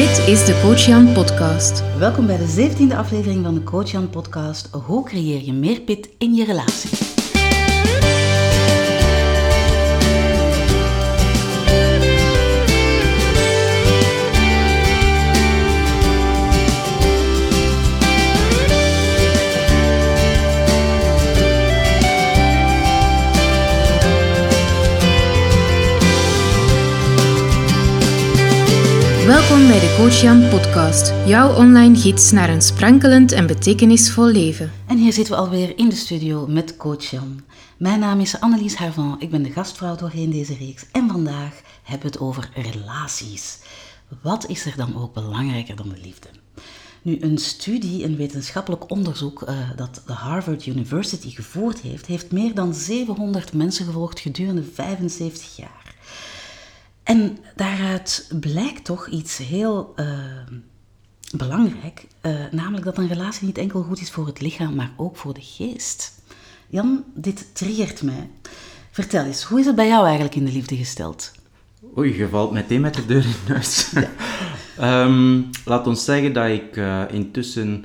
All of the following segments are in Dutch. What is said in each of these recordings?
Dit is de Coach Jan Podcast. Welkom bij de 17e aflevering van de Coach Jan Podcast. Hoe creëer je meer pit in je relatie? Welkom bij de Coach Jan Podcast, jouw online gids naar een sprankelend en betekenisvol leven. En hier zitten we alweer in de studio met Coach Jan. Mijn naam is Annelies Harvan, ik ben de gastvrouw doorheen deze reeks. En vandaag hebben we het over relaties. Wat is er dan ook belangrijker dan de liefde? Nu, een studie, een wetenschappelijk onderzoek uh, dat de Harvard University gevoerd heeft, heeft meer dan 700 mensen gevolgd gedurende 75 jaar. En daaruit blijkt toch iets heel uh, belangrijk, uh, namelijk dat een relatie niet enkel goed is voor het lichaam, maar ook voor de geest. Jan, dit triggert mij. Vertel eens, hoe is het bij jou eigenlijk in de liefde gesteld? Oei, je valt meteen met de deur in huis. Ja. um, laat ons zeggen dat ik uh, intussen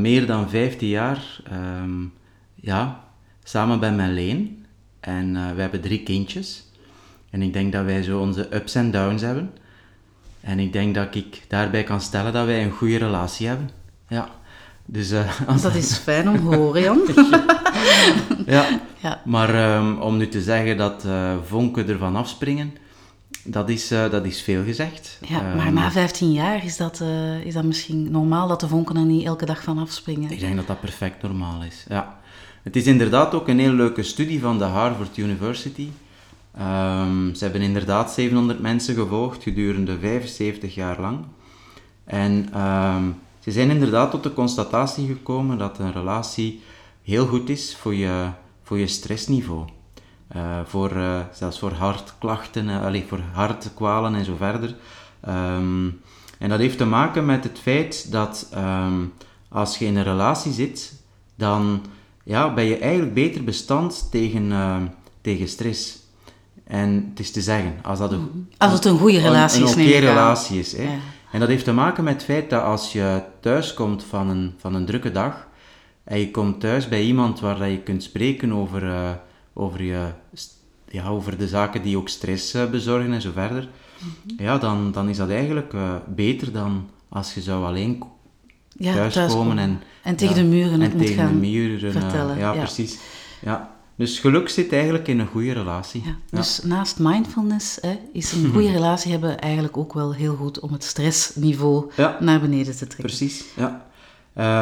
meer dan 15 jaar um, ja, samen ben met Leen. En we hebben drie kindjes. En ik denk dat wij zo onze ups en downs hebben. En ik denk dat ik daarbij kan stellen dat wij een goede relatie hebben. Ja. Dus, uh, dat is fijn om te horen, Jan. ja. ja. Maar um, om nu te zeggen dat uh, vonken ervan afspringen, dat is, uh, dat is veel gezegd. Ja, um, maar na 15 jaar is dat, is dat misschien normaal dat de vonken er niet elke dag van afspringen? Ik denk dat dat perfect normaal is, ja. Het is inderdaad ook een heel leuke studie van de Harvard University. Um, ze hebben inderdaad 700 mensen gevolgd gedurende 75 jaar lang. En um, ze zijn inderdaad tot de constatatie gekomen dat een relatie heel goed is voor je, voor je stressniveau. Uh, voor, uh, zelfs voor hartklachten, uh, allez, voor hartkwalen en zo verder. Um, en dat heeft te maken met het feit dat als je in een relatie zit, dan ja, ben je eigenlijk beter bestand tegen, tegen stress. En het is te zeggen, als, dat een, mhm. als het een goede relatie een, is. Een oké relatie is. Hè. Ja. En dat heeft te maken met het feit dat als je thuis komt van een, van een drukke dag, en je komt thuis bij iemand waar je kunt spreken over, uh, over, je, ja, over de zaken die ook stress uh, bezorgen en zo verder, mm-hmm. ja, dan, dan is dat eigenlijk uh, beter dan als je zou alleen ja, thuiskomen komen en, en tegen ja, de muren en moet tegen gaan de muren, vertellen. ja, precies. Ja. Dus geluk zit eigenlijk in een goede relatie. Ja, dus naast mindfulness hè, is een goede relatie hebben eigenlijk ook wel heel goed om het stressniveau ja. naar beneden te trekken. Precies, ja.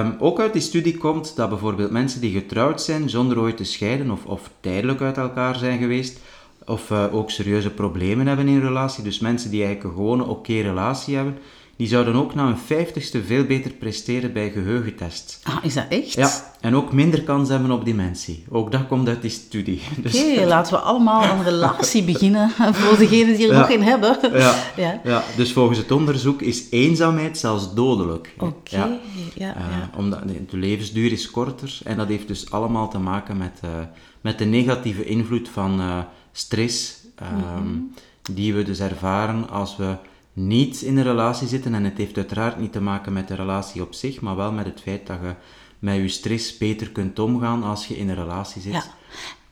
Um, ook uit die studie komt dat bijvoorbeeld mensen die getrouwd zijn zonder ooit te scheiden of, of tijdelijk uit elkaar zijn geweest, of uh, ook serieuze problemen hebben in een relatie, dus mensen die eigenlijk een gewone oké relatie hebben, die zouden ook na een vijftigste veel beter presteren bij geheugentests. Ah, is dat echt? Ja, en ook minder kans hebben op dementie. Ook dat komt uit die studie. Oké, okay, dus... laten we allemaal een relatie beginnen voor degenen die er ja. nog in hebben. Ja. ja. Ja. dus volgens het onderzoek is eenzaamheid zelfs dodelijk. Oké, okay. ja. ja, uh, omdat de levensduur is korter en dat heeft dus allemaal te maken met, uh, met de negatieve invloed van uh, stress, um, mm -hmm. die we dus ervaren als we niet in een relatie zitten. En het heeft uiteraard niet te maken met de relatie op zich, maar wel met het feit dat je met je stress beter kunt omgaan als je in een relatie zit. Ja.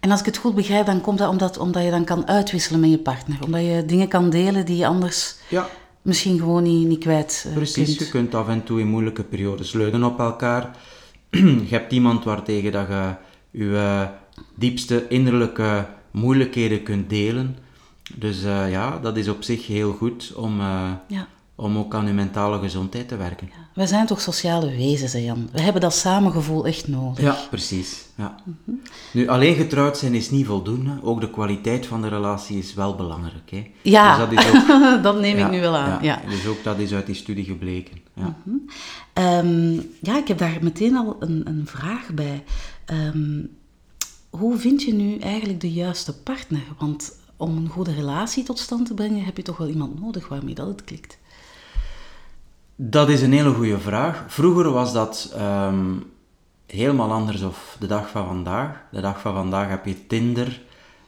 En als ik het goed begrijp, dan komt dat omdat, omdat je dan kan uitwisselen met je partner. Omdat je dingen kan delen die je anders ja. misschien gewoon niet, niet kwijt uh, Precies, kunt. je kunt af en toe in moeilijke periodes leunen op elkaar. je hebt iemand waartegen dat je je diepste innerlijke moeilijkheden kunt delen. Dus uh, ja, dat is op zich heel goed om, uh, ja. om ook aan je mentale gezondheid te werken. Ja. Wij zijn toch sociale wezens, hè Jan? We hebben dat samengevoel echt nodig. Ja, precies. Ja. Mm -hmm. Nu, alleen getrouwd zijn is niet voldoende. Ook de kwaliteit van de relatie is wel belangrijk. Hè? Ja, dus dat, is ook, dat neem ik nu wel aan. Ja, Dus ook dat is uit die studie gebleken. Ja, mm -hmm. um, ja ik heb daar meteen al een, een vraag bij. Um, hoe vind je nu eigenlijk de juiste partner? Want om een goede relatie tot stand te brengen, heb je toch wel iemand nodig waarmee dat het klikt? Dat is een hele goede vraag. Vroeger was dat um, helemaal anders of de dag van vandaag. De dag van vandaag heb je Tinder,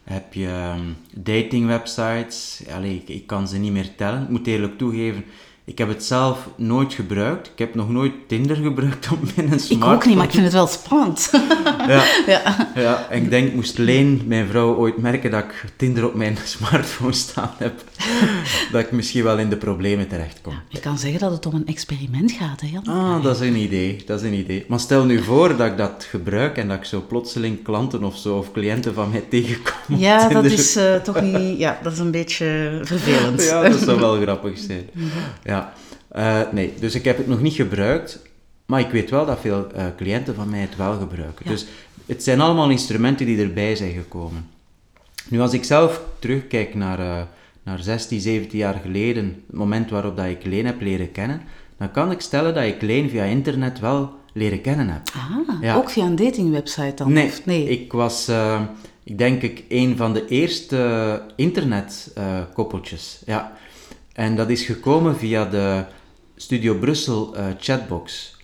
heb je um, datingwebsites. Allee, ik, ik, kan ze niet meer tellen. Ik moet eerlijk toegeven, Ik heb het zelf nooit gebruikt. Ik heb nog nooit Tinder gebruikt op mijn Ik smartphone. ook niet, maar ik vind het wel spannend. Ja, ja. ja, ik denk, moest Leen, mijn vrouw, ooit merken dat ik Tinder op mijn smartphone staan heb, dat ik misschien wel in de problemen terechtkom. Je kan zeggen dat het om een experiment gaat, hè Jan? Ah, dat is een idee, dat is een idee. Maar stel nu voor dat ik dat gebruik en dat ik zo plotseling klanten of zo, of cliënten van mij tegenkom Ja, dat is eh, toch niet... Ja, dat is een beetje vervelend. Ja, dat zou wel grappig zijn. Ja. Eh, nee, dus ik heb het nog niet gebruikt, maar ik weet wel dat veel eh, cliënten van mij het wel gebruiken. Ja. Dus het zijn allemaal instrumenten die erbij zijn gekomen. Nu, als ik zelf terugkijk naar, naar 16, 17 jaar geleden, het moment waarop dat ik Leen heb leren kennen, dan kan ik stellen dat ik Leen via internet wel leren kennen heb. Ah, Ja. ook via een datingwebsite dan? Nee, Of, nee. ik was, eh, ik denk ik, een van de eerste internetkoppeltjes. ja. En dat is gekomen via de Studio Brussel eh, chatbox.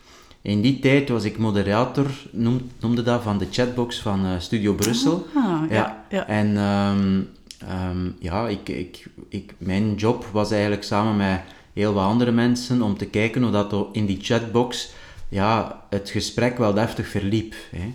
In die tijd was ik moderator, noem, noemde dat, van de chatbox van eh, Studio Brussel. Ah, ja, ja. En ehm, ehm, ja, ik, ik, ik, mijn job was eigenlijk samen met heel wat andere mensen om te kijken hoe dat in die chatbox ja, het gesprek wel deftig verliep. Hè.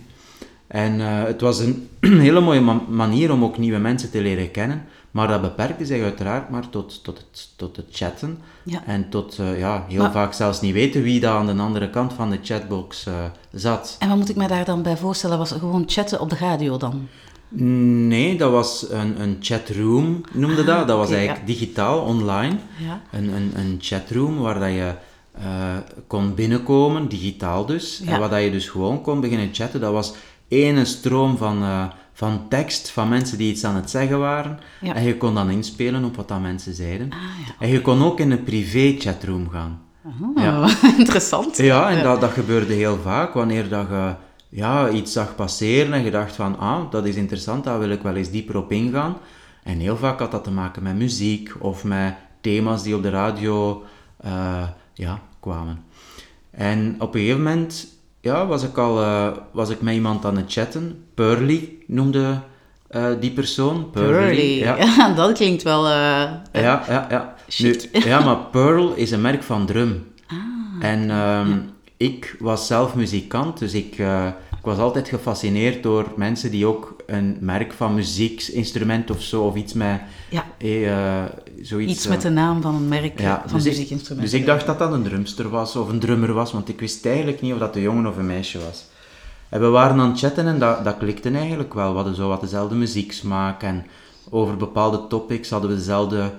En eh, het was een hele mooie ma- manier om ook nieuwe mensen te leren kennen, maar dat beperkte zich uiteraard maar tot, tot, het, tot het chatten. Ja. En tot eh, ja, heel Maar- vaak zelfs niet weten wie daar aan de andere kant van de chatbox eh, zat. En wat moet ik me daar dan bij voorstellen? Was gewoon chatten op de radio dan? Nee, dat was een, een chatroom, noemde dat. Dat was eigenlijk digitaal, online. Ja. Een, een, een chatroom waar dat je eh, kon binnenkomen, digitaal dus. Ja. En waar dat je dus gewoon kon beginnen chatten. Dat was één stroom van, eh, van tekst van mensen die iets aan het zeggen waren. En je kon dan inspelen op wat dat mensen zeiden. Ah, ja. En je kon ook in een privé chatroom gaan. Ah, Ja. interessant. Ja, en Dat, dat gebeurde heel vaak wanneer dat je ja, iets zag passeren en je dacht van, ah, dat is interessant, daar wil ik wel eens dieper op ingaan. En heel vaak had dat te maken met muziek of met thema's die op de radio eh, ja, kwamen. En op een gegeven moment ja, was, ik al, eh, was ik met iemand aan het chatten. Pearly noemde eh, die persoon. Pearly. Ja, Ja. dat klinkt wel... ja, ja. ja. Nu, ja, maar Pearl is een merk van drum. Ah, En ehm, ik was zelf muzikant, dus ik, eh, ik was altijd gefascineerd door mensen die ook een merk van muzieksinstrument of zo, of iets met... Ja. eh, zoiets, Iets eh, met de naam van een merk ja, van dus ik, muziekinstrumenten. dus ik dacht dat dat een drumster was, of een drummer was, want ik wist eigenlijk niet of dat een jongen of een meisje was. En we waren aan het chatten en dat, dat klikte eigenlijk wel. We hadden zo wat dezelfde muzieksmaak en over bepaalde topics hadden we dezelfde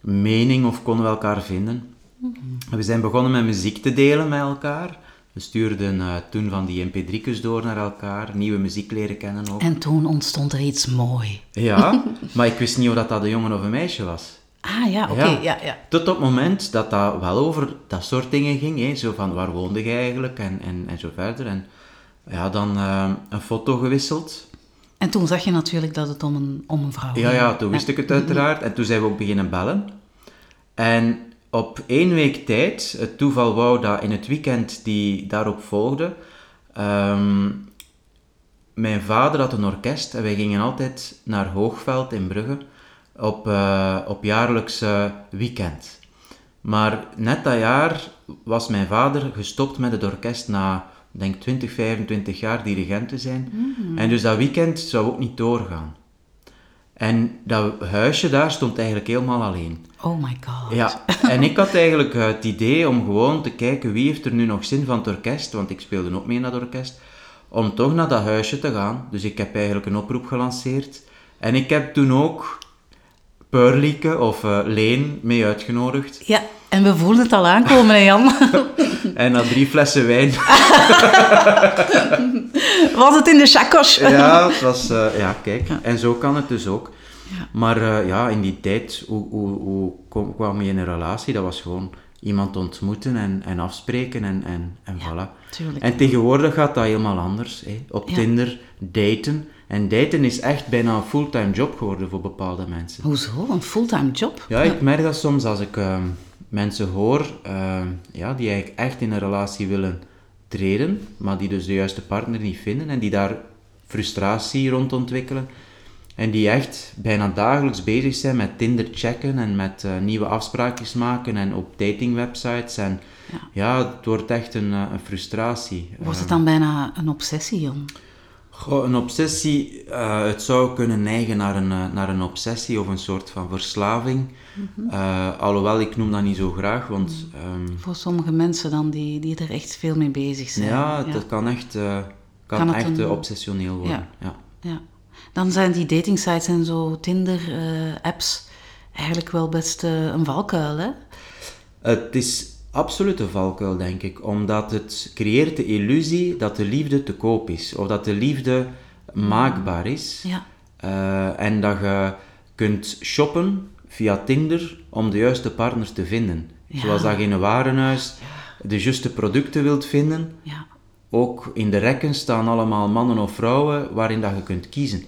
mening of konden we elkaar vinden. En We zijn begonnen met muziek te delen met elkaar. We stuurden eh, toen van die mp3'tjes door naar elkaar, nieuwe muziek leren kennen ook. En toen ontstond er iets mooi. Ja, maar ik wist niet of dat, dat een jongen of een meisje was. Ah ja, oké, Ja. ja, ja. Tot op het moment dat dat wel over dat soort dingen ging, hè, zo van waar woonde je eigenlijk en, en, en zo verder. En ja, dan eh, een foto gewisseld. En toen zag je natuurlijk dat het om een, om een vrouw Ja, ging. ja, toen wist ik het uiteraard. En toen zijn we ook beginnen bellen. En op één week tijd, het toeval wou dat in het weekend die daarop volgde, ehm, mijn vader had een orkest en wij gingen altijd naar Hoogveld in Brugge op, eh, op jaarlijks eh, weekend. Maar net dat jaar was mijn vader gestopt met het orkest na, denk 20, 25 jaar dirigent te zijn. En dus dat weekend zou ook niet doorgaan. En dat huisje daar stond eigenlijk helemaal alleen. Oh my god. Ja, en ik had eigenlijk het idee om gewoon te kijken wie heeft er nu nog zin van het orkest, want ik speelde ook mee in dat orkest, om toch naar dat huisje te gaan. Dus ik heb eigenlijk een oproep gelanceerd. En ik heb toen ook Peurlieke of eh, Leen mee uitgenodigd. Ja, en we voelden het al aankomen, hè, Jan. En na drie flessen wijn. Was het in de chakos? ja, het was, eh, ja, kijk. En zo kan het dus ook. Maar eh, ja, in die tijd, hoe, hoe, hoe kom- kwam je in een relatie? Dat was gewoon iemand ontmoeten en, en afspreken en, en, en voilà. tuurlijk. En tegenwoordig gaat dat helemaal anders. Hè. Op. Tinder, daten. En daten is echt bijna een fulltime job geworden voor bepaalde mensen. Hoezo? Een fulltime job? Ja, ik merk dat soms als ik ehm, mensen hoor ehm, ja, die eigenlijk echt in een relatie willen treden, maar die dus de juiste partner niet vinden en die daar frustratie rond ontwikkelen. En die echt bijna dagelijks bezig zijn met Tinder checken en met eh, nieuwe afspraakjes maken en op datingwebsites. En Ja. ja, het wordt echt een, eh, een frustratie. Wordt het Eh, dan bijna een obsessie, Jan? Goh, een obsessie, eh, het zou kunnen neigen naar een, eh, naar een obsessie of een soort van verslaving. Mhm. Eh, alhoewel, ik noem dat niet zo graag, want ehm, Voor sommige mensen dan die, die er echt veel mee bezig zijn. ja, dat kan echt, kan echt een- obsessioneel worden. Ja. Ja. Dan zijn die datingsites en zo, Tinder-apps, eigenlijk wel best een valkuil, hè? Het is absoluut een valkuil, denk ik, omdat het creëert de illusie dat de liefde te koop is, of dat de liefde maakbaar is. Ja. Eh, en dat je kunt shoppen via Tinder om de juiste partner te vinden. Ja. Zoals dat je in een warenhuis de juiste producten wilt vinden. Ja. Ook in de rekken staan allemaal mannen of vrouwen waarin dat je kunt kiezen.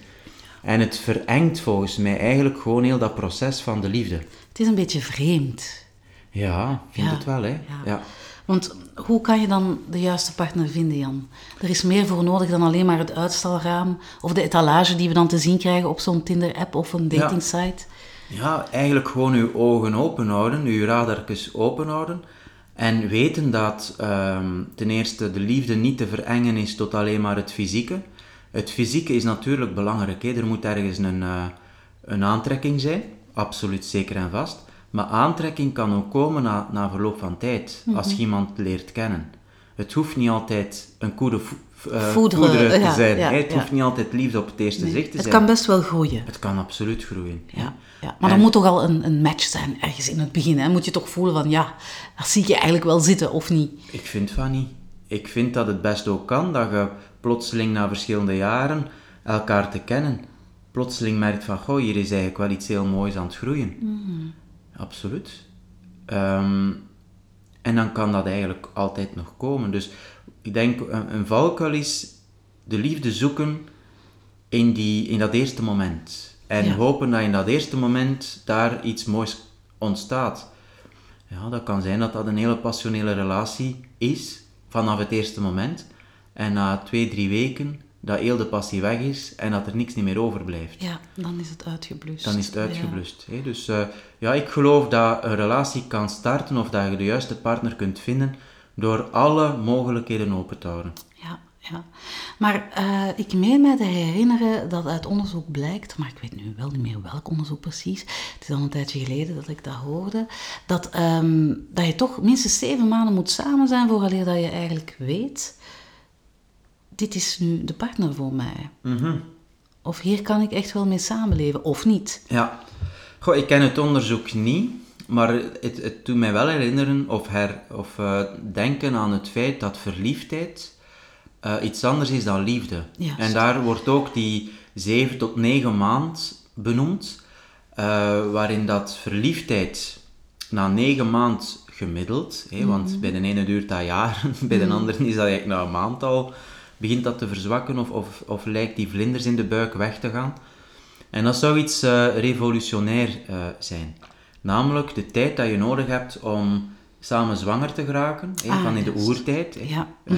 En het verengt volgens mij eigenlijk gewoon heel dat proces van de liefde. Het is een beetje vreemd. Ja, vind Ja. het wel, hè. Ja. Ja. Want hoe kan je dan de juiste partner vinden, Jan? Er is meer voor nodig dan alleen maar het uitstalraam of de etalage die we dan te zien krijgen op zo'n Tinder-app of een Ja. datingsite. Ja, eigenlijk gewoon uw ogen open houden, uw radartjes open houden. En weten dat ehm, ten eerste de liefde niet te verengen is tot alleen maar het fysieke. Het fysieke is natuurlijk belangrijk. Hè. Er moet ergens een, eh, een aantrekking zijn, absoluut zeker en vast. Maar aantrekking kan ook komen na, na verloop van tijd, als je iemand leert kennen. Het hoeft niet altijd een goede vo- eh, Voederen, voederen te zijn. ja. Het ja. hoeft niet altijd liefde op het eerste zicht te Het zijn. kan best wel groeien. Het kan absoluut groeien. Ja, ja. Maar er moet toch al een, een match zijn ergens in het begin. Hè? Moet je toch voelen van ja, daar zie ik je eigenlijk wel zitten of niet. Ik vind van niet. Ik vind dat het best ook kan dat je plotseling na verschillende jaren elkaar te kennen, plotseling merkt van, goh, hier is eigenlijk wel iets heel moois aan het groeien. Absoluut. Ehm, en dan kan dat eigenlijk altijd nog komen. Dus ik denk, een, een valkuil is de liefde zoeken in, die, in dat eerste moment. En Ja. hopen dat in dat eerste moment daar iets moois ontstaat. Ja, dat kan zijn dat dat een hele passionele relatie is, vanaf het eerste moment. En na twee, drie weken, dat heel de passie weg is en dat er niks niet meer overblijft. Ja, dan is het uitgeblust. Dan is het Ja. uitgeblust. hè. Dus eh, ja, ik geloof dat een relatie kan starten of dat je de juiste partner kunt vinden door alle mogelijkheden open te houden. Ja, ja. Maar eh, ik meen mij te herinneren dat uit onderzoek blijkt, maar ik weet nu wel niet meer welk onderzoek precies, het is al een tijdje geleden dat ik dat hoorde, dat, ehm, dat je toch minstens zeven maanden moet samen zijn vooraleer dat je eigenlijk weet, dit is nu de partner voor mij. Of hier kan ik echt wel mee samenleven, of niet. Ja. Goh, ik ken het onderzoek niet, maar het, het doet mij wel herinneren of, her, of eh, denken aan het feit dat verliefdheid eh, iets anders is dan liefde. Juist. En daar wordt ook die zeven tot negen maand benoemd, eh, waarin dat verliefdheid na negen maand gemiddeld, want bij de ene duurt dat jaren, bij de andere is dat eigenlijk na een maand al, begint dat te verzwakken of, of, of lijkt die vlinders in de buik weg te gaan. En dat zou iets eh, revolutionair eh, zijn. Namelijk de tijd dat je nodig hebt om samen zwanger te geraken, Ah, van in de oertijd. Ja. Eh,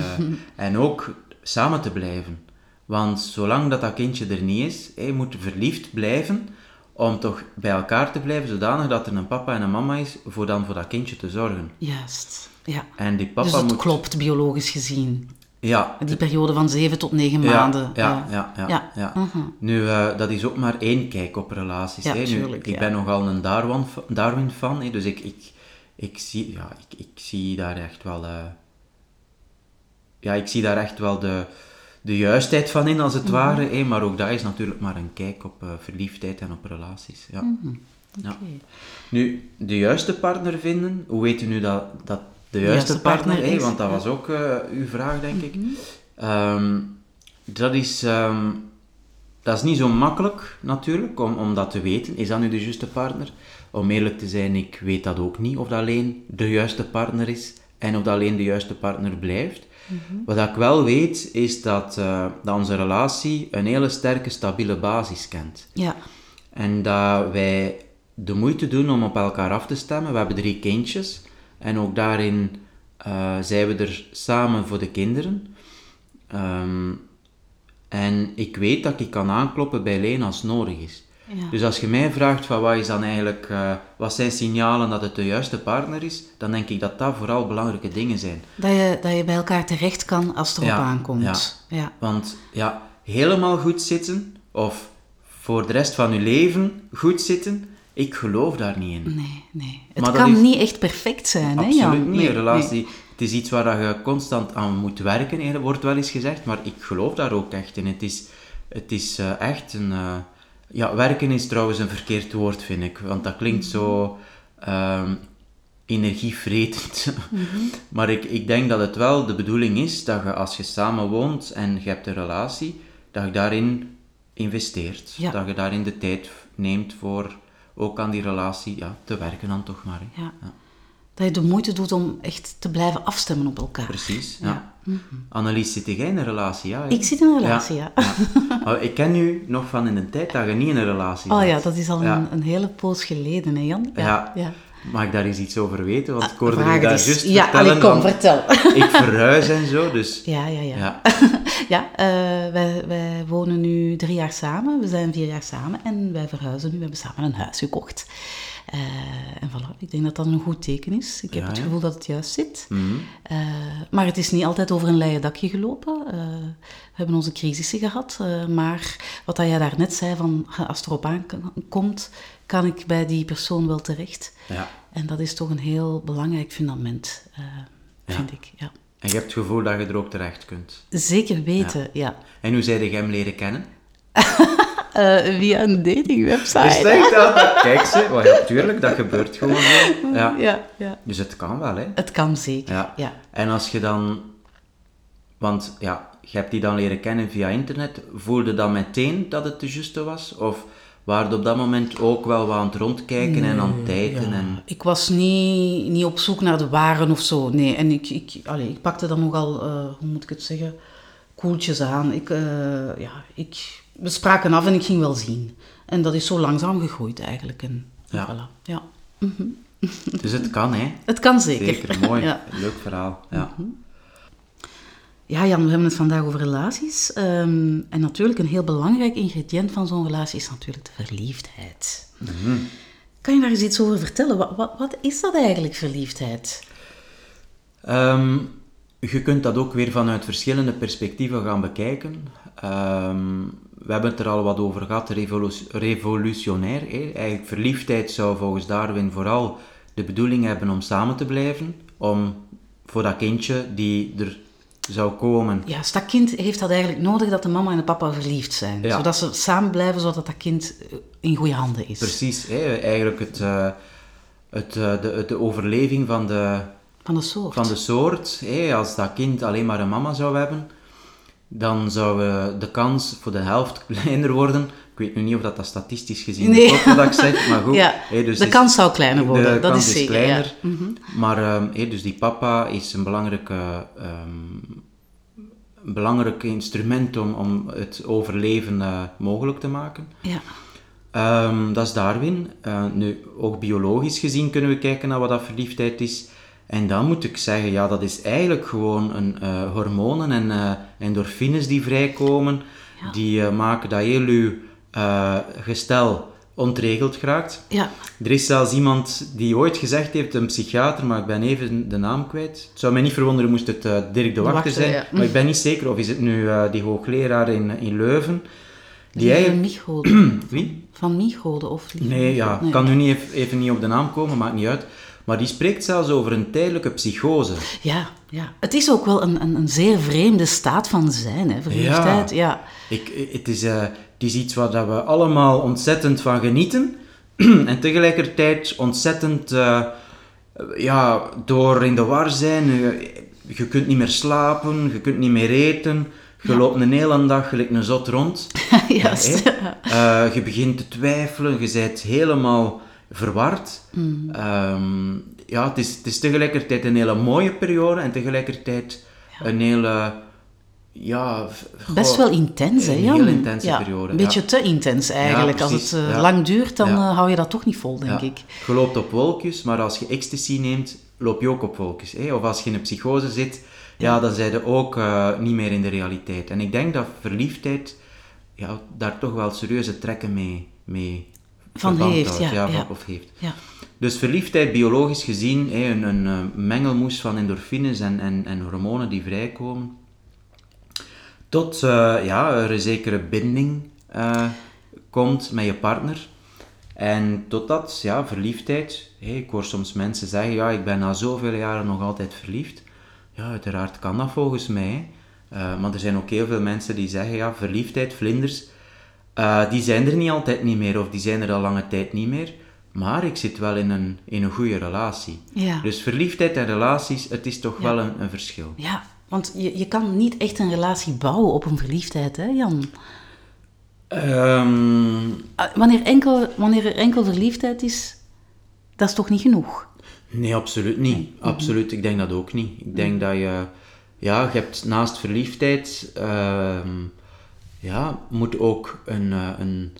en ook samen te blijven. Want zolang dat dat kindje er niet is, hè, moet je verliefd blijven om toch bij elkaar te blijven, zodanig dat er een papa en een mama is voor dan voor dat kindje te zorgen. Juist, ja. En die papa dus het moet... klopt biologisch gezien. Ja, Die periode van zeven tot negen ja, maanden. Ja, ja, ja. Ja. ja. Mhm. Nu, eh, dat is ook maar één kijk op relaties. Hè. Nu, ik ben nogal een Darwin, Darwin fan, hè, dus ik, ik, ik, zie, ja, ik, ik zie daar echt wel... eh, ja, ik zie daar echt wel de, de juistheid van in, als het Mhm. ware. Hè, maar ook dat is natuurlijk maar een kijk op eh, verliefdheid en op relaties. Ja. Mhm. Ja. Nu, de juiste partner vinden, hoe weet u nu dat, dat de juiste, partner, want dat. Mhm. was ook eh, uw vraag, denk ik. Ehm, dat is... ehm, dat is niet zo makkelijk natuurlijk om, om dat te weten. Is dat nu de juiste partner? Om eerlijk te zijn, ik weet dat ook niet of dat alleen de juiste partner is en of dat alleen de juiste partner blijft. Wat ik wel weet, is dat, eh, dat onze relatie een hele sterke, stabiele basis kent. Ja, En dat wij de moeite doen om op elkaar af te stemmen. We hebben drie kindjes. En ook daarin eh, zijn we er samen voor de kinderen. Ehm, En ik weet dat ik kan aankloppen bij Leen als het nodig is. Ja. Dus als je mij vraagt van wat is dan eigenlijk, eh, wat zijn signalen dat het de juiste partner is, dan denk ik dat dat vooral belangrijke dingen zijn. Dat, je, dat je bij elkaar terecht kan als het erop Ja, aankomt. ja. Ja. Want ja, helemaal goed zitten of voor de rest van je leven goed zitten, ik geloof daar niet in. Nee, nee. Het Maar kan niet echt perfect zijn, hè Absoluut Jan? niet. Nee, Een relatie, nee. het is iets waar je constant aan moet werken, hè, wordt wel eens gezegd, maar ik geloof daar ook echt in. Het is, het is eh, echt een... eh, ja, werken is trouwens een verkeerd woord, vind ik, want dat klinkt zo ehm energievretend. maar ik, ik denk dat het wel de bedoeling is dat je als je samen woont en je hebt een relatie, dat je daarin investeert. Ja. Dat je daarin de tijd neemt voor ook aan die relatie ja, te werken dan toch maar. Ja. Dat je de moeite doet om echt te blijven afstemmen op elkaar. Precies, ja. Ja. Mhm. Annelies, zit jij in een relatie? Ja? Ik zit in een relatie, ja. Maar ik ken u nog van in de tijd dat je niet in een relatie Oh zat. ja, dat is al een, een hele poos geleden, hè Jan? Ja. ja. Mag ik daar eens iets over weten? Want ik hoorde u daar eens. juist Ja, vertellen allee, kom, vertel. ik verhuis en zo, dus... Ja, ja, ja. Ja. Ja, eh, wij, wij wonen nu drie jaar samen. We zijn vier jaar samen en wij verhuizen nu. We hebben samen een huis gekocht. Eh, en voilà, ik denk dat dat een goed teken is. Ik heb Ja, het gevoel dat het juist zit. Mhm. Eh, maar het is niet altijd over een leien dakje gelopen. Eh, we hebben onze crisissen gehad. eh, maar wat dat jij daarnet zei, van als het erop aankomt, kan ik bij die persoon wel terecht. Ja. En dat is toch een heel belangrijk fundament, eh, Ja. vind ik. Ja. En je hebt het gevoel dat je er ook terecht kunt. Zeker weten, ja. En hoe zij je hem leren kennen? Eh, via een datingwebsite. Is dat dat? Kijk ze, well, ja, tuurlijk, dat gebeurt gewoon zo. Ja. Ja, ja. Dus het kan wel, hè? Het kan zeker, Ja. ja. En als je dan... Want ja, je hebt die dan leren kennen via internet. Voelde dan meteen dat het de juiste was? Of waren op dat moment ook wel wat aan het rondkijken en aan het tijden? En... Ik was niet, niet op zoek naar de waren of zo, nee. En ik, ik, allee, ik pakte dan nogal, eh, hoe moet ik het zeggen, koeltjes aan. Ik, eh, ja, ik, we spraken af en ik ging wel zien. En dat is zo langzaam gegroeid eigenlijk. En, Ja. voilà. ja. Dus het kan, hè? Het kan zeker. Zeker, mooi. Ja. Leuk verhaal. Ja. Ja, Jan, we hebben het vandaag over relaties. Ehm, en natuurlijk een heel belangrijk ingrediënt van zo'n relatie is natuurlijk de verliefdheid. Kan je daar eens iets over vertellen? Wat, wat, wat is dat eigenlijk, verliefdheid? Ehm, je kunt dat ook weer vanuit verschillende perspectieven gaan bekijken. Ehm, we hebben het er al wat over gehad, revolu- revolutionair. Hè? Eigenlijk verliefdheid zou volgens Darwin vooral de bedoeling hebben om samen te blijven, om voor dat kindje die er zou komen. Ja, dus dat kind heeft dat eigenlijk nodig dat de mama en de papa verliefd zijn. Ja. Zodat ze samen blijven, zodat dat kind eh, in goede handen is. Precies, hè? eigenlijk het, eh, het, eh, de, de overleving van de, Van de soort. van de soort. Hé, als dat kind alleen maar een mama zou hebben, dan zou eh, de kans voor de helft kleiner worden. Ik weet nu niet of dat, dat statistisch gezien Nee. klopt wat ik zeg, maar goed. Ja, dus de is- kans zou kleiner worden, De dat kans is zeker, kleiner. ja. Mhm. Maar ehm, hé, dus die papa is een belangrijke, ehm, een belangrijk instrument om, om het overleven eh, mogelijk te maken. Ja. Ehm, dat is Darwin. Eh, nu, ook biologisch gezien kunnen we kijken naar wat dat verliefdheid is. En dan moet ik zeggen, ja, dat is eigenlijk gewoon een, eh, hormonen en eh, endorfines die vrijkomen, die eh, maken dat heel uw gestel ontregeld geraakt. Ja. Er is zelfs iemand die ooit gezegd heeft, een psychiater, maar ik ben even de naam kwijt. Het zou mij niet verwonderen moest het Dirk de Wachter Wachter, zijn, ja. maar ik ben niet zeker, of is het nu die hoogleraar in, in Leuven, die eigenlijk... Michode. Wie? Van Michode of Nee, ja, Nee. kan nu niet even, even niet op de naam komen, maakt niet uit. Maar die spreekt zelfs over een tijdelijke psychose. Ja, ja. Het is ook wel een, een, een zeer vreemde staat van zijn, hè, verliefdheid. Ja. Ik, het, is, eh, het is iets waar dat we allemaal ontzettend van genieten. en tegelijkertijd ontzettend eh, ja, door in de war zijn. Je, kunt niet meer slapen, je kunt niet meer eten. Je loopt een hele dag gelijk een zot rond. Juist. hè. Eh, je begint te twijfelen, je bent helemaal verward. Mm. Ehm, ja, het is, het is tegelijkertijd een hele mooie periode en tegelijkertijd een hele... Ja, Best wel intens, hè, Een heel intense ja, periode. Een beetje ja. te intens eigenlijk. Als het eh, lang duurt, dan eh, hou je dat toch niet vol, denk Ja. ik. Je loopt op wolkjes, maar als je ecstasy neemt, loop je ook op focus. Hè? Of als je in een psychose zit, ja, dan zijn je ook eh, niet meer in de realiteit. En ik denk dat verliefdheid ja, daar toch wel serieuze trekken mee, mee Van heeft, ja, van-. Of heeft. Ja. Dus verliefdheid, biologisch gezien, een, een eh, mengelmoes van endorfines en, en, en hormonen die vrijkomen. Tot eh, ja, er een zekere binding eh, komt met je partner. En totdat, ja, verliefdheid. ik hoor soms mensen zeggen, ja, ik ben na zoveel jaren nog altijd verliefd. Ja, uiteraard kan dat volgens mij. Maar er zijn ook heel veel mensen die zeggen, ja, verliefdheid, vlinders, eh, die zijn er niet altijd niet meer, of die zijn er al lange tijd niet meer. Maar ik zit wel in een, in een goede relatie. Ja. Dus verliefdheid en relaties, het is toch wel een, een verschil. Ja, want je, je kan niet echt een relatie bouwen op een verliefdheid, hè Jan? Ehm, Ah, Wanneer, enkel, wanneer er enkel verliefdheid is, dat is toch niet genoeg? Nee, absoluut niet. Absoluut, ik denk dat ook niet. Ik denk dat je, ja, je hebt naast verliefdheid, ehm, ja, moet ook een, eh, een,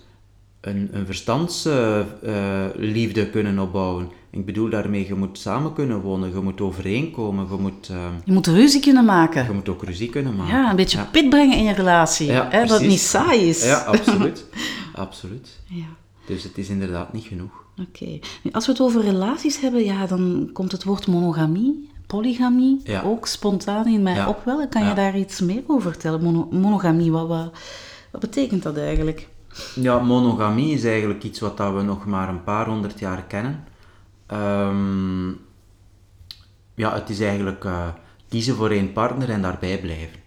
een, een verstandsliefde kunnen opbouwen. Ik bedoel daarmee, je moet samen kunnen wonen, je moet overeenkomen, je moet, ehm, Je moet ruzie kunnen je maken. moet ook ruzie kunnen maken. Ja, een beetje Ja. pit brengen in je relatie. Ja, hè, dat het niet saai is. Ja, absoluut. absoluut. Ja, Dus het is inderdaad niet genoeg. oké. Als we het over relaties hebben, ja, dan komt het woord monogamie, polygamie, Ja. ook spontaan in mij Ja. opwellen. Kan je daar iets meer over vertellen? Mono- monogamie, wat, wat, wat betekent dat eigenlijk? Ja, monogamie is eigenlijk iets wat dat we nog maar een paar honderd jaar kennen. Ehm, ja, het is eigenlijk eh, kiezen voor één partner en daarbij blijven.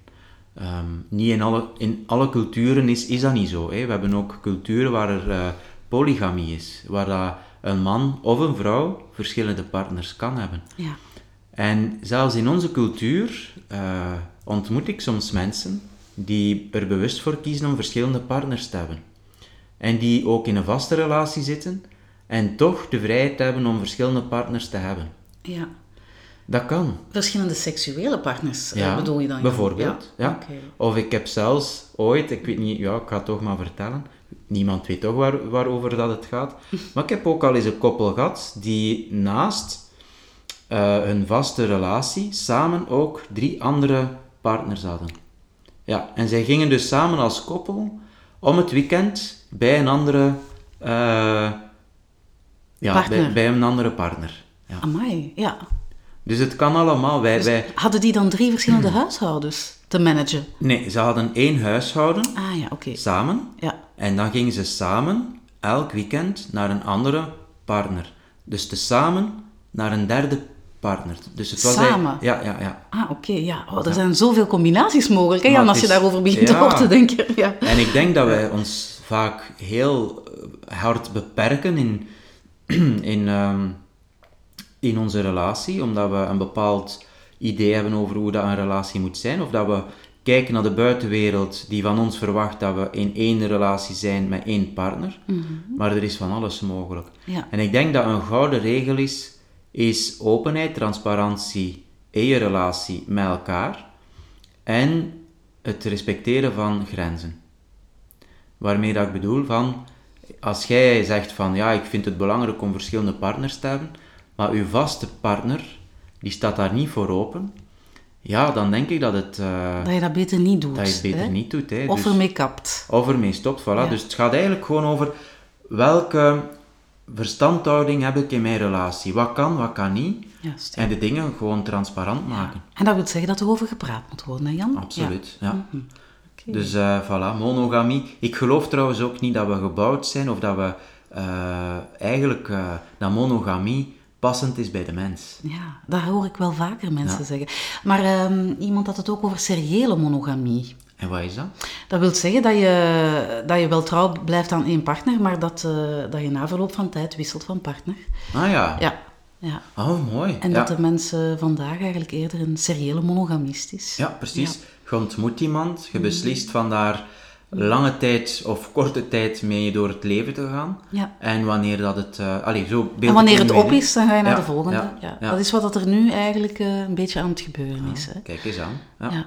Ehm, niet in alle, in alle culturen is, is dat niet zo. Hè. We hebben ook culturen waar er eh, polygamie is, waar dat een man of een vrouw verschillende partners kan hebben. Ja, En zelfs in onze cultuur eh, ontmoet ik soms mensen die er bewust voor kiezen om verschillende partners te hebben. En die ook in een vaste relatie zitten en toch de vrijheid hebben om verschillende partners te hebben. ja. Dat kan. Verschillende seksuele partners, eh, Ja, bedoel je dan? Bijvoorbeeld. Ja. Of ik heb zelfs ooit, ik weet niet, ja, ik ga het toch maar vertellen. Niemand weet toch waar, waarover dat het gaat. Maar ik heb ook al eens een koppel gehad die naast eh, hun vaste relatie samen ook drie andere partners hadden. Ja, en zij gingen dus samen als koppel om het weekend bij een andere, eh, ja, Partner. bij, bij een andere partner. Ja. Amai, ja. Dus het kan allemaal. Wij, wij, Hadden die dan drie verschillende huishoudens te managen? nee, ze hadden één huishouden Ah ja, oké. samen. Ja, En dan gingen ze samen elk weekend naar een andere partner. Dus tezamen naar een derde partner. Dus het was Samen? Ja, ja, ja. ah oké, ja. Oh, er zijn zoveel combinaties mogelijk, hè, Jan, het als je is- daarover begint ja. over te denken. Ja. En ik denk dat wij ons vaak heel eh, hard beperken in, in, ehm, in onze relatie, omdat we een bepaald idee hebben over hoe dat een relatie moet zijn, of dat we kijken naar de buitenwereld die van ons verwacht dat we in één relatie zijn met één partner. Maar er is van alles mogelijk. Ja. En ik denk dat een gouden regel is, is openheid, transparantie in je relatie met elkaar en het respecteren van grenzen. Waarmee dat ik bedoel van, als jij zegt van ja, ik vind het belangrijk om verschillende partners te hebben, maar uw vaste partner, die staat daar niet voor open, ja, dan denk ik dat, het, eh, Dat je dat beter niet doet. dat je het beter hè? niet doet. Hè. Of Dus- ermee kapt. of ermee stopt, voilà. Ja. Dus het gaat eigenlijk gewoon over welke verstandhouding heb ik in mijn relatie. Wat kan, wat kan niet. Juist. En de dingen gewoon transparant maken. En dat wil zeggen dat er over gepraat moet worden, hè Jan? Absoluut, ja. Ja. Oké. Dus eh, voilà, monogamie. Ik geloof trouwens ook niet dat we gebouwd zijn of dat we eh, eigenlijk eh, dat monogamie passend is bij de mens. Ja, dat hoor ik wel vaker mensen Ja. zeggen. Maar ehm, iemand had het ook over seriële monogamie. En wat is dat? Dat wil zeggen dat je, dat je wel trouw blijft aan één partner, maar dat, eh, dat je na verloop van tijd wisselt van partner. Ah ja. Ja, ja. Oh, mooi. En ja. dat de mensen vandaag eigenlijk eerder een seriële monogamist is. Ja, precies. Je ontmoet iemand, je beslist van daar lange tijd of korte tijd mee door het leven te gaan. Ja. En wanneer dat het... eh allee, zo beeld En wanneer het op is, dan ga je naar Ja, de volgende. ja. Dat is wat er nu eigenlijk eh, een beetje aan het gebeuren is. Hè? Kijk eens aan. Ja.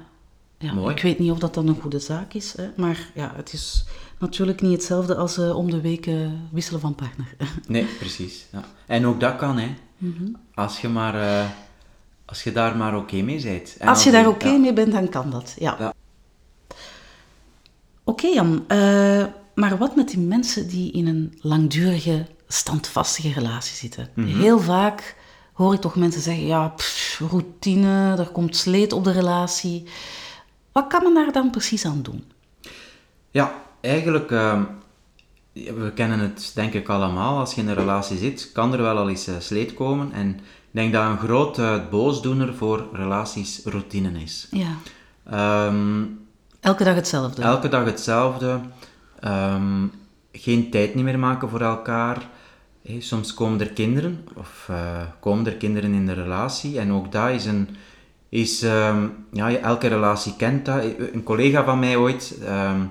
Ja. Ja, Mooi. Ik weet niet of dat dan een goede zaak is, hè? maar ja, het is natuurlijk niet hetzelfde als eh, om de week eh, wisselen van partner. Nee, precies. Ja. En ook dat kan, hè. Als je maar... eh, als je daar maar oké mee bent. En Als je daar oké ja. mee bent, dan kan dat. Ja. Ja. Oké Jan, maar wat met die mensen die in een langdurige, standvastige relatie zitten? Mhm. Heel vaak hoor ik toch mensen zeggen, ja, pff, routine, er komt sleet op de relatie. Wat kan men daar dan precies aan doen? Ja, eigenlijk, ehm, we kennen het denk ik allemaal. Als je in een relatie zit, kan er wel al eens eh, sleet komen. En ik denk dat een groot eh, boosdoener voor relaties routine is. Ja. Ehm, Elke dag hetzelfde. elke dag hetzelfde. Ehm, geen tijd niet meer maken voor elkaar. Soms komen er kinderen, of eh, komen er kinderen in de relatie. En ook dat is een... Is, ehm, ja, elke relatie kent dat. Een collega van mij ooit, ehm,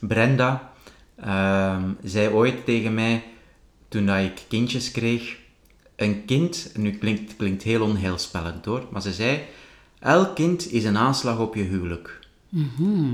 Brenda, ehm, zei ooit tegen mij, toen dat ik kindjes kreeg, een kind, nu klinkt, klinkt heel onheilspellend hoor, maar ze zei, elk kind is een aanslag op je huwelijk.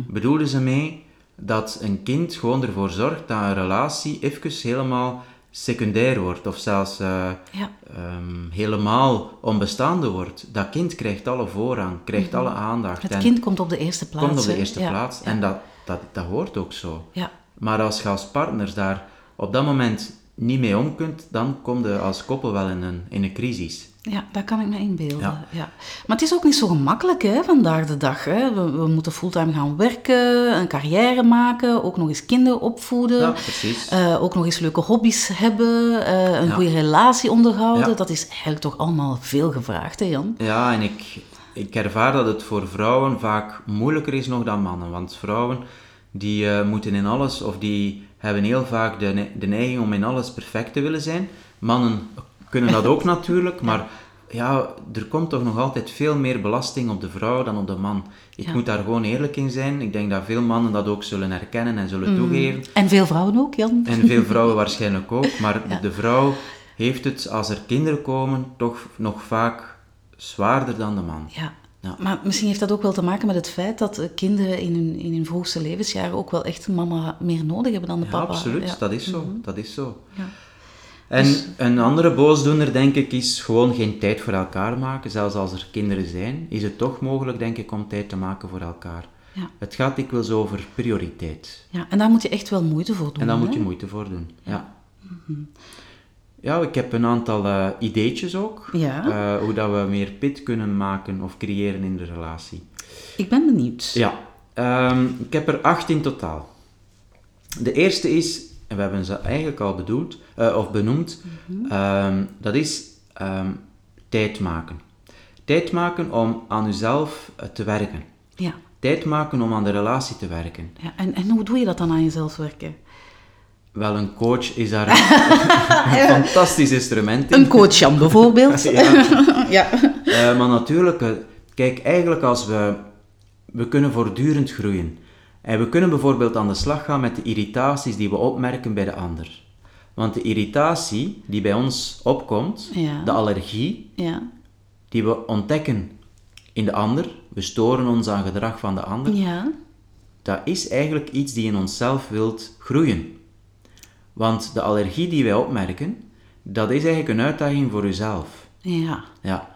Bedoelde ze mee dat een kind gewoon ervoor zorgt dat een relatie even helemaal secundair wordt, of zelfs eh, Ja. ehm, helemaal onbestaande wordt. Dat kind krijgt alle voorrang, krijgt alle aandacht. Het en kind komt op de eerste plaats. komt op de eerste plaats. Ja. En dat, dat, dat hoort ook zo. Ja. Maar als je als partners daar op dat moment niet mee om kunt, dan kom je als koppel wel in een, in een crisis. Ja, dat kan ik me inbeelden. Ja. Ja. Maar het is ook niet zo gemakkelijk hè, vandaag de dag. Hè. We, we moeten fulltime gaan werken, een carrière maken, ook nog eens kinderen opvoeden. Ja, precies. eh, ook nog eens leuke hobby's hebben, eh, een Ja. goede relatie onderhouden. Ja. Dat is eigenlijk toch allemaal veel gevraagd, hè Jan? Ja, en ik, ik ervaar dat het voor vrouwen vaak moeilijker is nog dan mannen. Want vrouwen die eh, moeten in alles, of die hebben heel vaak de, ne- de neiging om in alles perfect te willen zijn. Mannen kunnen dat ook natuurlijk, maar ja, er komt toch nog altijd veel meer belasting op de vrouw dan op de man. Ik Ja. moet daar gewoon eerlijk in zijn. Ik denk dat veel mannen dat ook zullen herkennen en zullen toegeven. En veel vrouwen ook, Jan? En veel vrouwen waarschijnlijk ook. Maar Ja. de vrouw heeft het, als er kinderen komen, toch nog vaak zwaarder dan de man. Ja. Ja. Maar misschien heeft dat ook wel te maken met het feit dat kinderen in hun, in hun vroegste levensjaren ook wel echt mama meer nodig hebben dan de Ja, papa. absoluut. Ja. Dat is zo. Dat is zo. Ja. En Dus- een andere boosdoener, denk ik, is gewoon geen tijd voor elkaar maken. Zelfs als er kinderen zijn, is het toch mogelijk, denk ik, om tijd te maken voor elkaar. Ja. Het gaat dikwijls over prioriteit. Ja, en daar moet je echt wel moeite voor doen. En daar moet je moeite voor doen. Ja. Ja, ik heb een aantal eh, ideetjes ook. Ja. eh, hoe dat we meer pit kunnen maken of creëren in de relatie. Ik ben benieuwd. Ja, ehm, ik heb er acht in totaal. De eerste is, en we hebben ze eigenlijk al bedoeld, eh, of benoemd, ehm, dat is ehm, tijd maken. Tijd maken om aan uzelf eh, te werken. Ja. Tijd maken om aan de relatie te werken. ja. En, en hoe doe je dat dan aan jezelf werken? Wel, een coach is daar een, een fantastisch instrument in. Een coach Jan bijvoorbeeld. Ja. ja. Eh, maar natuurlijk, kijk, eigenlijk als we... We kunnen voortdurend groeien. En we kunnen bijvoorbeeld aan de slag gaan met de irritaties die we opmerken bij de ander. Want de irritatie die bij ons opkomt, Ja. de allergie, Ja. die we ontdekken in de ander, we storen ons aan gedrag van de ander, Ja. dat is eigenlijk iets die in onszelf wilt groeien. Want de allergie die wij opmerken, dat is eigenlijk een uitdaging voor uzelf. Ja. Ja,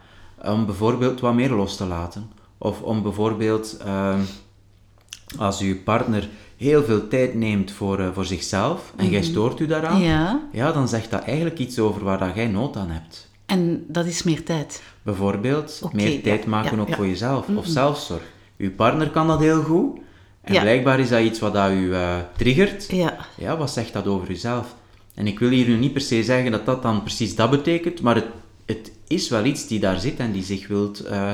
om bijvoorbeeld wat meer los te laten. Of om bijvoorbeeld, ehm, als uw partner heel veel tijd neemt voor, eh, voor zichzelf en jij stoort u daaraan, Ja. ja, dan zegt dat eigenlijk iets over waar dat jij nood aan hebt. En dat is meer tijd. Bijvoorbeeld, meer tijd ja, maken ja, ook voor jezelf, of zelfzorg. Uw partner kan dat heel goed, en blijkbaar is dat iets wat dat u eh, triggert. Ja. Ja, wat zegt dat over uzelf? En ik wil hier nu niet per se zeggen dat dat dan precies dat betekent, maar het, het is wel iets die daar zit en die zich wilt eh,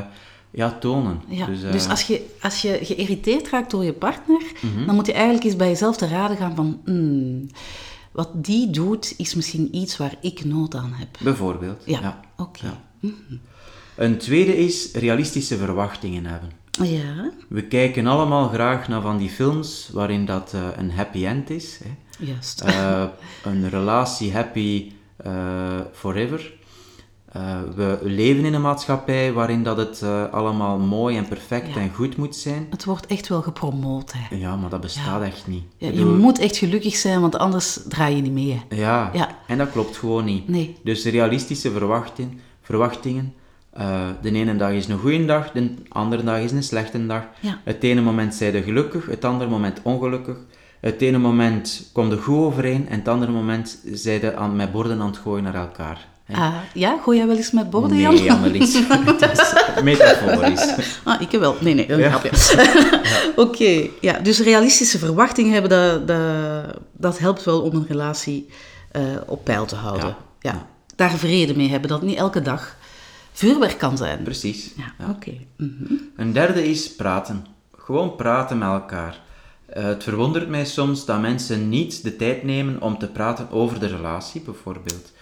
ja, tonen. Ja. Dus, Dus, eh, als, je, als je geïrriteerd raakt door je partner, Mhm. dan moet je eigenlijk eens bij jezelf te raden gaan van... hmm, wat die doet, is misschien iets waar ik nood aan heb. Bijvoorbeeld. Ja, ja. oké. Ja. Een tweede is realistische verwachtingen hebben. Ja, We kijken allemaal graag naar van die films waarin dat eh, een happy end is. Hè. juist. Eh, een relatie happy forever. Eh, we leven in een maatschappij waarin dat het eh, allemaal mooi en perfect Ja. en goed moet zijn. Het wordt echt wel gepromoot, hè. Ja, maar dat bestaat echt niet. Ja, je moet echt gelukkig zijn, want anders draai je niet mee. hè. Ja, Ja. en dat klopt gewoon niet. Nee. Dus realistische verwachting, verwachtingen. eh, de ene dag is een goede dag, de andere dag is een slechte dag. Het ene moment zijn je gelukkig, het andere moment ongelukkig. Het ene moment komt er goed overeen en het andere moment zijn aan, met borden aan het gooien naar elkaar. Ah, ja, gooi jij wel eens met borden, nee, Jan? Annelies. Het is metaforisch. Ah, ik wel. Nee, nee, een Ja. grapje. Oké, ja, dus realistische verwachtingen hebben, dat, dat, dat helpt wel om een relatie eh, op peil te houden. Ja. Ja. Daar vrede mee hebben, dat niet elke dag vuurwerk kan zijn. Precies. Ja, Ja. oké. Mhm. Een derde is praten. Gewoon praten met elkaar. Eh, het verwondert mij soms dat mensen niet de tijd nemen om te praten over de relatie, bijvoorbeeld.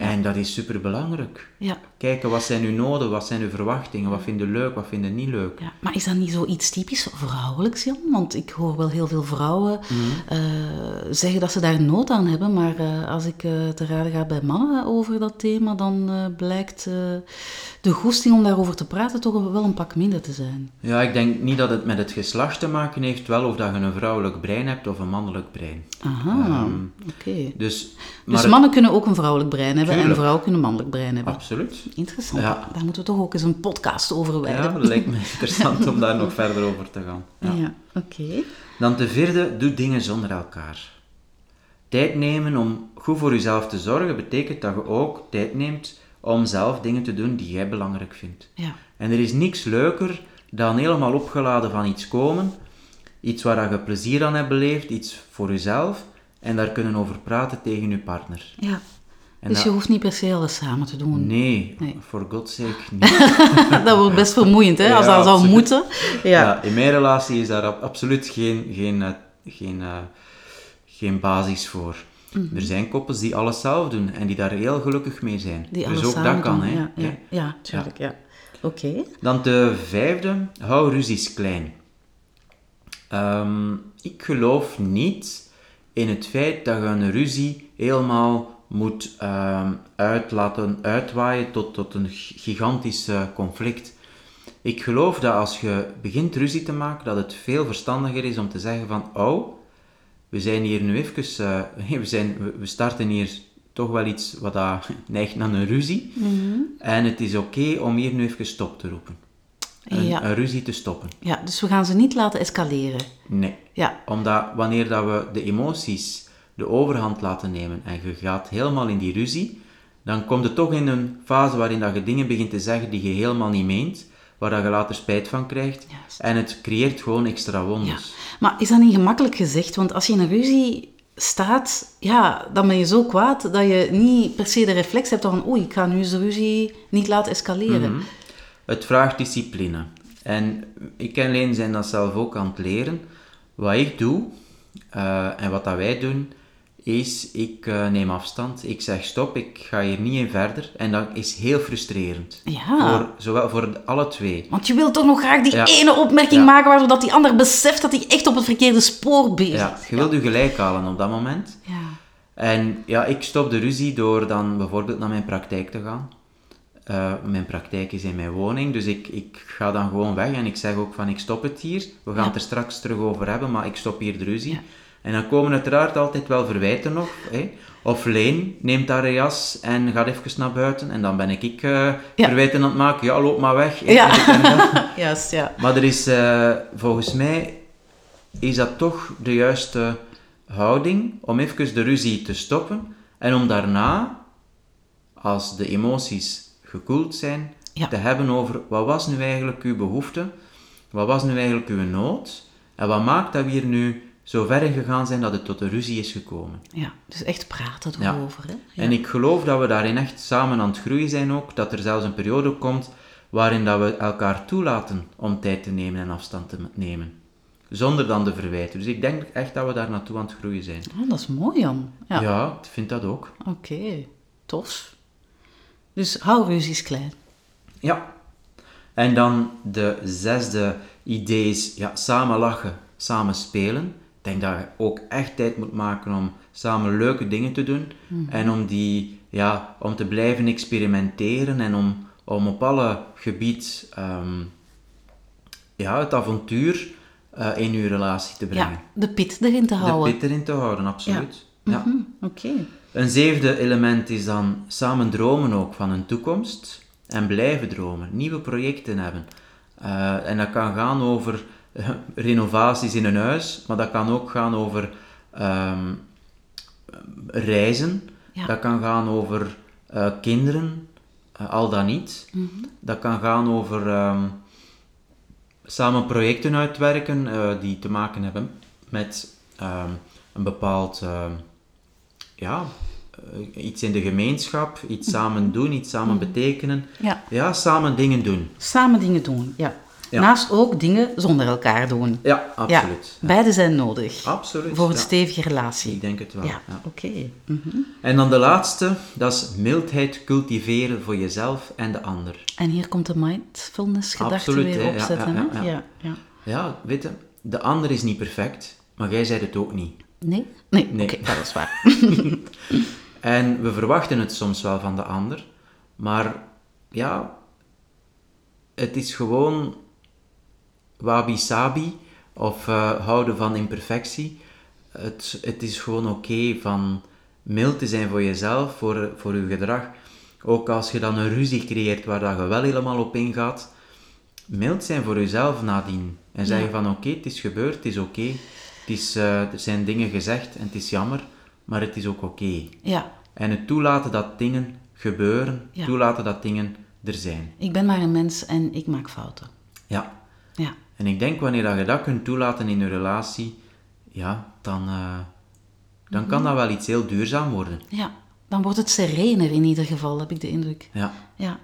En dat is superbelangrijk. Ja. Kijken, wat zijn uw noden, wat zijn uw verwachtingen, wat vinden leuk, wat vinden niet leuk. Ja, maar is dat niet zoiets typisch vrouwelijks, Jan? Want ik hoor wel heel veel vrouwen Mhm. eh, zeggen dat ze daar nood aan hebben. Maar eh, als ik eh, te raden ga bij mannen over dat thema, dan blijkt de goesting om daarover te praten toch wel een pak minder te zijn. Ja, ik denk niet dat het met het geslacht te maken heeft, wel of dat je een vrouwelijk brein hebt of een mannelijk brein. Aha, oké. Dus, Dus het- mannen kunnen ook een vrouwelijk brein hebben en Tuurlijk. vrouwen kunnen een mannelijk brein hebben. Absoluut. Interessant. Ja. Daar moeten we toch ook eens een podcast over Ja, wijden. dat lijkt me interessant om daar nog verder over te gaan. Ja. Ja, oké. Dan de vierde, doe dingen zonder elkaar. Tijd nemen om goed voor jezelf te zorgen betekent dat je ook tijd neemt om zelf dingen te doen die jij belangrijk vindt. Ja. En er is niks leuker dan helemaal opgeladen van iets komen, iets waar je plezier aan hebt beleefd, iets voor jezelf, en daar kunnen over praten tegen je partner. ja. En Dus dat- je hoeft niet per se alles samen te doen. Nee, Nee. for God's sake niet. dat wordt best vermoeiend, hè, als Ja, dat zou moeten. Ja. Ja, in mijn relatie is daar ab- absoluut geen, geen, eh, geen, eh, geen basis voor. Mhm. Er zijn koppels die alles zelf doen en die daar heel gelukkig mee zijn. Die dus alles ook samen dat kan, hè. Ja, ja, Ja. tuurlijk, ja. Oké. Dan de vijfde, hou ruzies klein. Ehm, ik geloof niet in het feit dat je een ruzie helemaal moet ehm, uit laten uitwaaien tot, tot een gigantisch conflict. Ik geloof dat als je begint ruzie te maken, dat het veel verstandiger is om te zeggen van, oh, we zijn hier nu even, eh, we, zijn, we- starten hier toch wel iets wat dat neigt naar een ruzie. En het is oké om hier nu even stop te roepen. Een, Ja. een ruzie te stoppen. Ja, dus we gaan ze niet laten escaleren. Nee. Ja, Omdat wanneer dat we de emoties de overhand laten nemen en je gaat helemaal in die ruzie, dan komt het toch in een fase waarin dat je dingen begint te zeggen die je helemaal niet meent, waar dat je later spijt van krijgt. Juist. En het creëert gewoon extra ja. wondes. Maar is dat niet gemakkelijk gezegd? Want als je in een ruzie staat, ja, dan ben je zo kwaad dat je niet per se de reflex hebt van oei, ik ga nu eens de ruzie niet laten escaleren. Mhm. Het vraagt discipline. En ik en Leen zijn dat zelf ook aan het leren. Wat ik doe, eh, en wat dat wij doen, is ik eh, neem afstand. Ik zeg stop, ik ga hier niet in verder. En dat is heel frustrerend. Ja. Voor, zowel voor alle twee. Want je wilt toch nog graag die Ja. ene opmerking Ja. maken waardoor dat die ander beseft dat hij echt op het verkeerde spoor bezig Ja, je wilt je gelijk halen op dat moment. Ja. En ja, ik stop de ruzie door dan bijvoorbeeld naar mijn praktijk te gaan. Eh, mijn praktijk is in mijn woning, dus ik, ik ga dan gewoon weg en ik zeg ook van ik stop het hier. We gaan het er straks terug over hebben, maar ik stop hier de ruzie. En dan komen uiteraard altijd wel verwijten nog. Hè? Of Leen neemt haar jas en gaat even naar buiten en dan ben ik, ik eh, Ja. verwijten aan het maken. Ja, loop maar weg. hè. Ja. Maar er is, eh, volgens mij, is dat toch de juiste houding om even de ruzie te stoppen en om daarna, als de emoties gekoeld zijn, Ja. te hebben over wat was nu eigenlijk uw behoefte, wat was nu eigenlijk uw nood en wat maakt dat we hier nu zo ver gegaan zijn dat het tot een ruzie is gekomen. Ja, dus echt praten Ja. erover. Hè? Ja. En ik geloof dat we daarin echt samen aan het groeien zijn ook, dat er zelfs een periode komt waarin dat we elkaar toelaten om tijd te nemen en afstand te nemen. Zonder dan de verwijten. Dus ik denk echt dat we daar naartoe aan het groeien zijn. Oh, dat is mooi, Jan. Ja, Ja, ik vind dat ook. oké. Tof. Dus hou ruzies klein. Ja. En dan de zesde idee is ja, samen lachen, samen spelen. Ik denk dat je ook echt tijd moet maken om samen leuke dingen te doen. En om die ja, om te blijven experimenteren en om, om op alle gebied ehm, ja, het avontuur eh, in uw relatie te brengen. Ja, de pit erin te De houden. pit erin te houden, absoluut. Ja. Mhm, Oké. Een zevende element is dan samen dromen ook van een toekomst en blijven dromen, nieuwe projecten hebben. Eh, en dat kan gaan over renovaties in een huis, maar dat kan ook gaan over ehm, reizen, Ja. dat kan gaan over eh, kinderen, eh, al dan niet. Mhm. Dat kan gaan over ehm, samen projecten uitwerken eh, die te maken hebben met ehm, een bepaald ja, iets in de gemeenschap, iets samen doen, iets samen betekenen. Ja. Ja, samen dingen doen. Samen dingen doen, ja. Ja. Naast ook dingen zonder elkaar doen. Ja, absoluut. Ja, beide zijn nodig. Absoluut. Voor een stevige relatie. Ik denk het wel. Ja, oké. Mhm. En dan de laatste, dat is mildheid cultiveren voor jezelf en de ander. En hier komt de mindfulness-gedachte weer opzetten. ja, ja, ja. Ja, weet je, de ander is niet perfect, maar jij zei het ook niet. Nee? Nee, Nee. oké, dat is waar. En we verwachten het soms wel van de ander, maar ja, het is gewoon wabi-sabi of eh, houden van imperfectie. Het, het is gewoon oké van mild te zijn voor jezelf, voor, voor je gedrag. Ook als je dan een ruzie creëert waar dat je wel helemaal op ingaat, mild zijn voor jezelf nadien. En zeggen van oké, het is gebeurd, het is oké. Het is, eh, er zijn dingen gezegd en het is jammer, maar het is ook oké. Ja, En het toelaten dat dingen gebeuren, Ja. toelaten dat dingen er zijn. ik ben maar een mens en ik maak fouten. Ja. Ja, En ik denk wanneer dat je dat kunt toelaten in je relatie, ja, dan, eh, dan Mhm. kan dat wel iets heel duurzaam worden. ja. Dan wordt het serener in ieder geval, heb ik de indruk. Ja. Ja.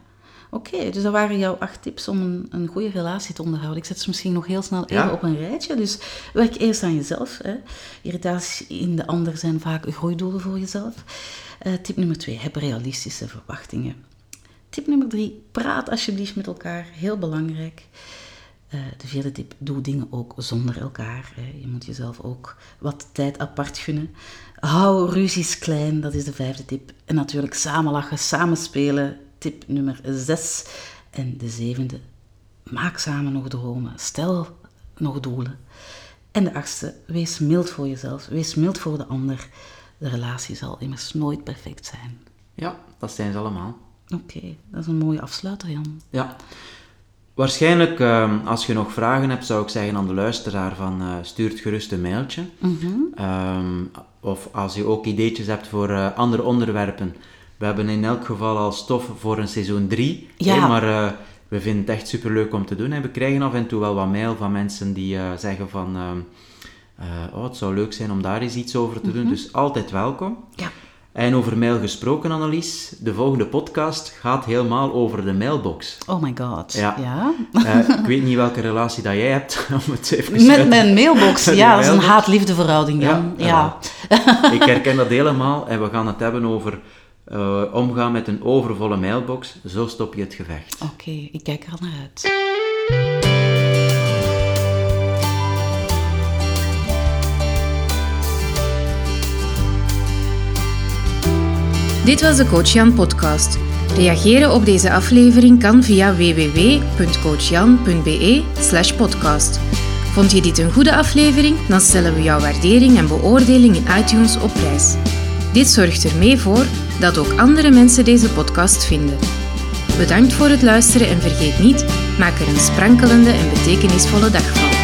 Oké, dus dat waren jouw acht tips om een, een goede relatie te onderhouden. Ik zet ze misschien nog heel snel even op een rijtje. Dus werk eerst aan jezelf. Hè. Irritaties in de ander zijn vaak groeidoelen voor jezelf. Eh, tip nummer twee, heb realistische verwachtingen. Tip nummer drie, praat alsjeblieft met elkaar. Heel belangrijk. Eh, de vierde tip, doe dingen ook zonder elkaar. Hè. Je moet jezelf ook wat tijd apart gunnen. Hou ruzies klein, dat is de vijfde tip. En natuurlijk samen lachen, samen spelen, tip nummer zes. En de zevende, maak samen nog dromen. Stel nog doelen. En de achtste, wees mild voor jezelf. Wees mild voor de ander. De relatie zal immers nooit perfect zijn. ja, dat zijn ze allemaal. Oké, dat is een mooie afsluiter, Jan. Ja. Waarschijnlijk, ehm, als je nog vragen hebt, zou ik zeggen aan de luisteraar van eh stuur het gerust een mailtje. Ehm, of als je ook ideetjes hebt voor eh, andere onderwerpen. We hebben in elk geval al stof voor een seizoen 3. Ja. maar eh, we vinden het echt superleuk om te doen. En we krijgen af en toe wel wat mail van mensen die zeggen van... ehm, eh, oh, het zou leuk zijn om daar eens iets over te doen. Dus altijd welkom. Ja. En over mail gesproken, Annelies. De volgende podcast gaat helemaal over de mailbox. Oh my god. Ja. ja? Eh, ik weet niet welke relatie dat jij hebt, om het even Met uit- mijn mailbox. Ja, dat is een mailbox. haat-liefde verhouding, Jan. Ja, Ja. Ik herken dat helemaal en we gaan het hebben over eh, omgaan met een overvolle mailbox. Zo stop je het gevecht. Oké, ik kijk er al naar uit. Dit was de Coach Jan podcast. Reageren op deze aflevering kan via www.coachjan.be podcast. Vond je dit een goede aflevering? Dan stellen we jouw waardering en beoordeling in iTunes op prijs. Dit zorgt ermee voor dat ook andere mensen deze podcast vinden. Bedankt voor het luisteren en vergeet niet, maak er een sprankelende en betekenisvolle dag van.